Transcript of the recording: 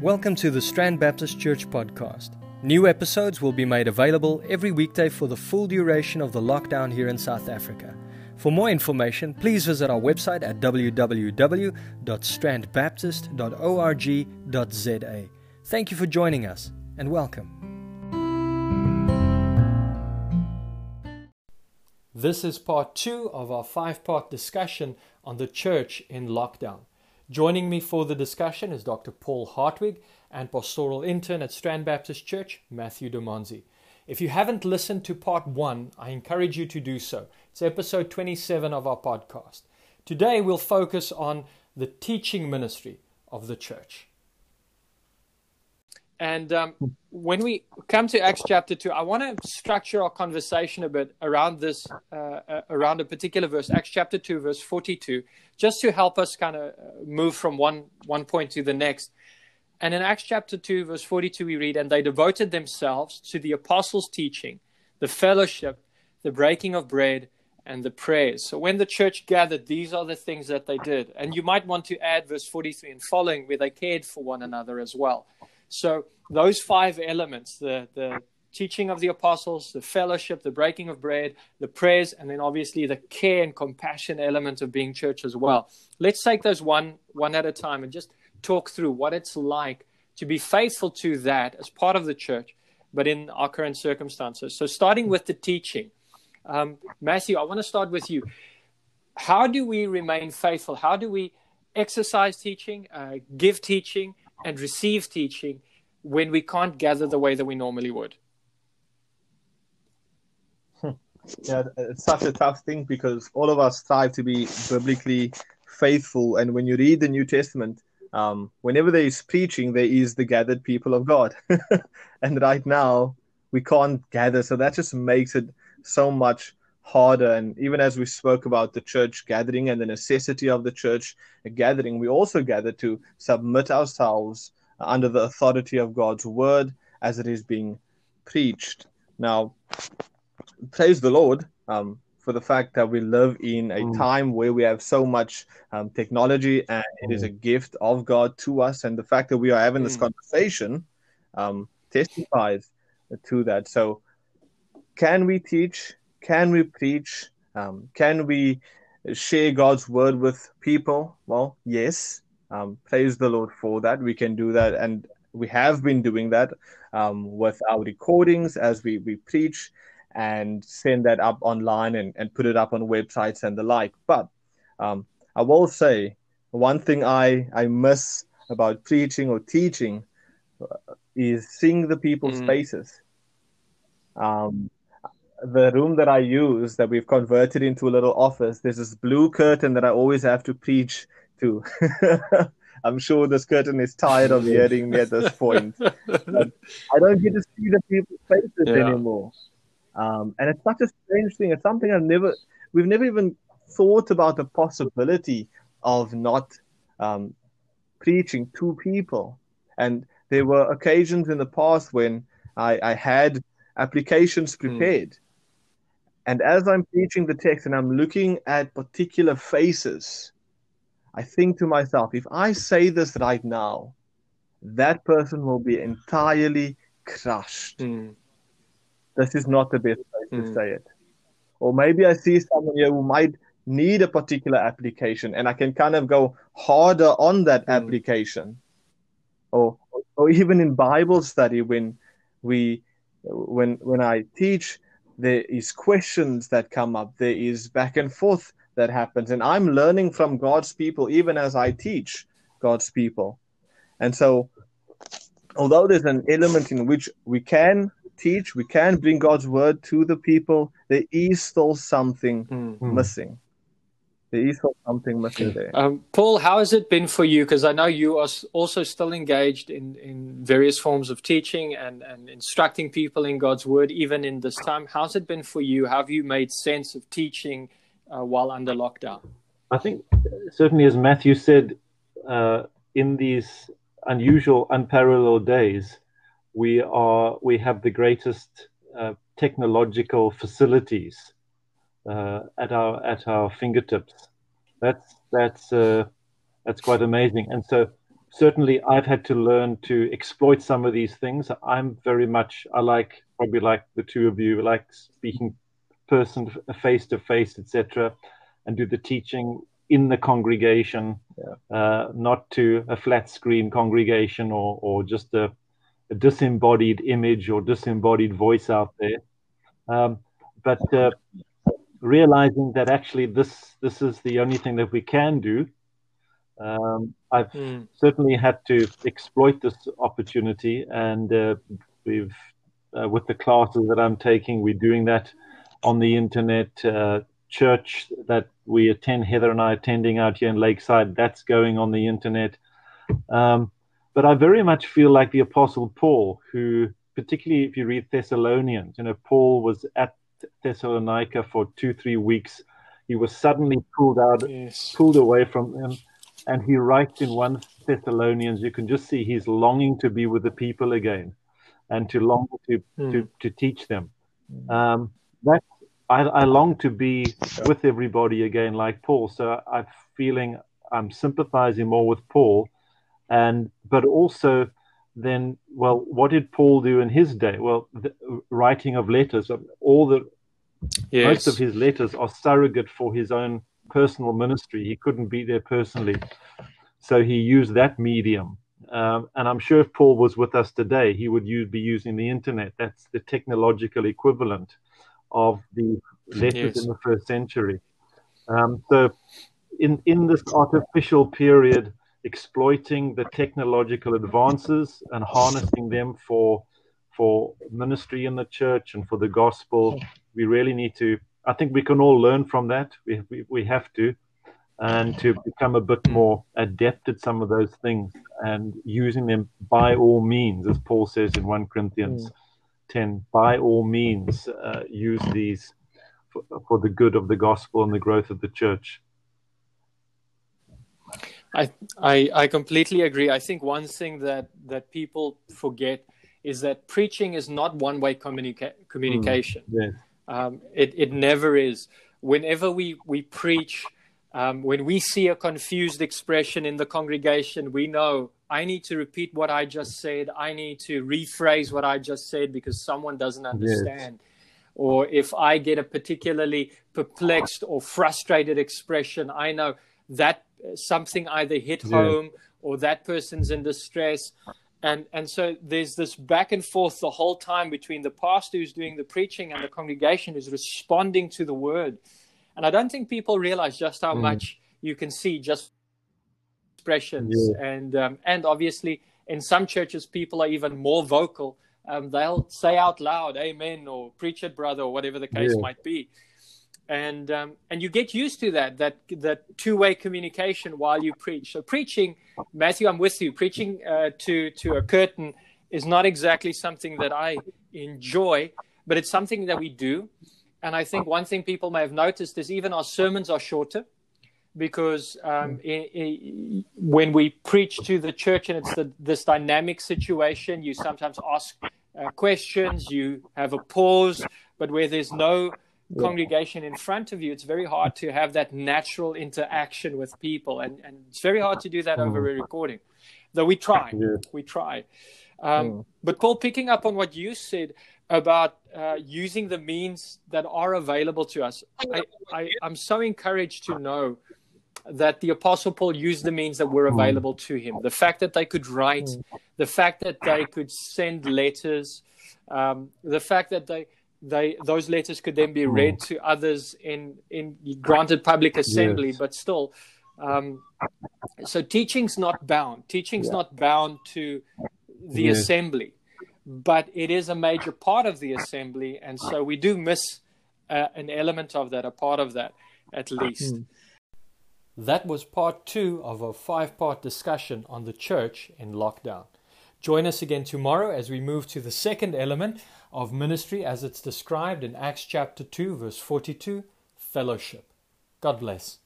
Welcome to the Strand Baptist Church podcast. New episodes will be made available every weekday for the full duration of the lockdown here in South Africa. For more information, please visit our website at www.strandbaptist.org.za. Thank you for joining us and welcome. This is part two of our five part discussion on the church in lockdown. Joining me for the discussion is Dr. Paul Hartwig and pastoral intern at Strand Baptist Church, Matthew DeMonzi. If you haven't listened to part one, I encourage you to do so. It's episode 27 of our podcast. Today we'll focus on the teaching ministry of the church. And um, when we come to Acts chapter 2, I want to structure our conversation a bit around this, uh, uh, around a particular verse, Acts chapter 2, verse 42, just to help us kind of uh, move from one, one point to the next. And in Acts chapter 2, verse 42, we read, And they devoted themselves to the apostles' teaching, the fellowship, the breaking of bread, and the prayers. So when the church gathered, these are the things that they did. And you might want to add verse 43 and following, where they cared for one another as well. So those five elements, the, the teaching of the apostles, the fellowship, the breaking of bread, the prayers, and then obviously the care and compassion element of being church as well. Let's take those one one at a time and just talk through what it's like to be faithful to that as part of the church, but in our current circumstances. So starting with the teaching. Um, Matthew, I want to start with you. How do we remain faithful? How do we exercise teaching, uh, give teaching, and receive teaching when we can't gather the way that we normally would? Yeah, it's such a tough thing because all of us strive to be biblically faithful. And when you read the New Testament, um, whenever there is preaching, there is the gathered people of God. and right now, we can't gather. So that just makes it so much harder. And even as we spoke about the church gathering and the necessity of the church gathering, we also gather to submit ourselves under the authority of God's word as it is being preached. Now, praise the Lord um, for the fact that we live in a mm. time where we have so much um, technology and it is a mm. gift of God to us. And the fact that we are having this mm. conversation um, testifies to that. So, can we teach? Can we preach? Um, can we share God's word with people? Well, yes. Um, praise the Lord for that. We can do that, and we have been doing that um, with our recordings as we, we preach and send that up online and, and put it up on websites and the like. But um, I will say one thing I, I miss about preaching or teaching uh, is seeing the people's mm. faces. Um, the room that I use that we've converted into a little office, there's this blue curtain that I always have to preach to. I'm sure this curtain is tired of hearing me at this point. I don't get to see the people's faces yeah. anymore. Um, and it's such a strange thing. It's something I've never, we've never even thought about the possibility of not um, preaching to people. And there were occasions in the past when I, I had applications hmm. prepared. Mm. And as I'm preaching the text and I'm looking at particular faces, I think to myself, if I say this right now, that person will be entirely crushed. Mm this is not the best place mm. to hmm. say it. Or maybe I see someone here who might need a particular application and I can kind of go harder on that mm. application. Or or even in Bible study when we when when I teach there is questions that come up there is back and forth that happens and I'm learning from God's people even as I teach God's people. And so although there's an element in which we can teach, we can bring God's word to the people, there is still something mm-hmm. missing. There is something missing there. Um, Paul, how has it been for you? Because I know you are also still engaged in, in various forms of teaching and, and instructing people in God's word, even in this time. How's it been for you? Have you made sense of teaching uh, while under lockdown? I think, certainly, as Matthew said, uh, in these unusual, unparalleled days, we are we have the greatest uh, technological facilities uh, at our at our fingertips. That's that's uh, that's quite amazing. And so certainly I've had to learn to exploit some of these things. I'm very much I like probably like the two of you like speaking person face to face, etc., and do the teaching in the congregation, yeah. uh, not to a flat screen congregation or or just a, a disembodied image or disembodied voice out there. Um, but uh, realizing that actually this this is the only thing that we can do um, I've mm. certainly had to exploit this opportunity, and uh, we've uh, with the classes that I'm taking, we're doing that on the internet. Uh, church that we attend, Heather and I attending out here in Lakeside, that's going on the internet. Um, but I very much feel like the Apostle Paul, who, particularly if you read Thessalonians, you know, Paul was at Thessalonica for two, three weeks. He was suddenly pulled out, yes. pulled away from them and he writes in 1 Thessalonians, you can just see he's longing to be with the people again and to long to, mm. to, to teach them. Hmm. Um, that I, I, long to be with everybody again, like Paul. So I'm feeling I'm sympathizing more with Paul, and but also then, well, what did Paul do in his day? Well, the writing of letters, all the yes. most of his letters are surrogate for his own personal ministry. He couldn't be there personally. So he used that medium. Um, and I'm sure if Paul was with us today, he would use, be using the internet. That's the technological equivalent of the letters yes. in the first century. Um, so, in, in this artificial period, exploiting the technological advances and harnessing them for for ministry in the church and for the gospel, we really need to I think we can all learn from that. We, we, we have to, and to become a bit more adept at some of those things and using them by all means, as Paul says in 1 Corinthians mm. 10, by all means, uh, use these for, for the good of the gospel and the growth of the church. I, I, I completely agree. I think one thing that, that people forget is that preaching is not one way communica- communication. Mm, yes. Um, it, it never is. Whenever we, we preach, um, when we see a confused expression in the congregation, we know I need to repeat what I just said. I need to rephrase what I just said because someone doesn't understand. Yes. Or if I get a particularly perplexed or frustrated expression, I know that something either hit yeah. home or that person's in distress and and so there's this back and forth the whole time between the pastor who's doing the preaching and the congregation who's responding to the word and i don't think people realize just how mm. much you can see just expressions yeah. and um, and obviously in some churches people are even more vocal um, they'll say out loud amen or preach it brother or whatever the case yeah. might be and um, and you get used to that that that two way communication while you preach. So preaching, Matthew, I'm with you. Preaching uh, to to a curtain is not exactly something that I enjoy, but it's something that we do. And I think one thing people may have noticed is even our sermons are shorter because um, when we preach to the church and it's the, this dynamic situation, you sometimes ask uh, questions, you have a pause, but where there's no congregation in front of you, it's very hard to have that natural interaction with people, and, and it's very hard to do that over a recording. Though we try, yeah. we try. Um, But Paul, picking up on what you said about uh, using the means that are available to us, I, I, I'm so encouraged to know that the apostle paul used the means that were available to him the fact that they could write the fact that they could send letters um, the fact that they they those letters could then be read mm. to others in in granted public assembly yes. but still um, so teaching's not bound teaching's yeah. not bound to the yes. assembly but it is a major part of the assembly and so we do miss uh, an element of that a part of that at least mm. that was part two of a five part discussion on the church in lockdown Join us again tomorrow as we move to the second element of ministry as it's described in Acts chapter 2, verse 42 fellowship. God bless.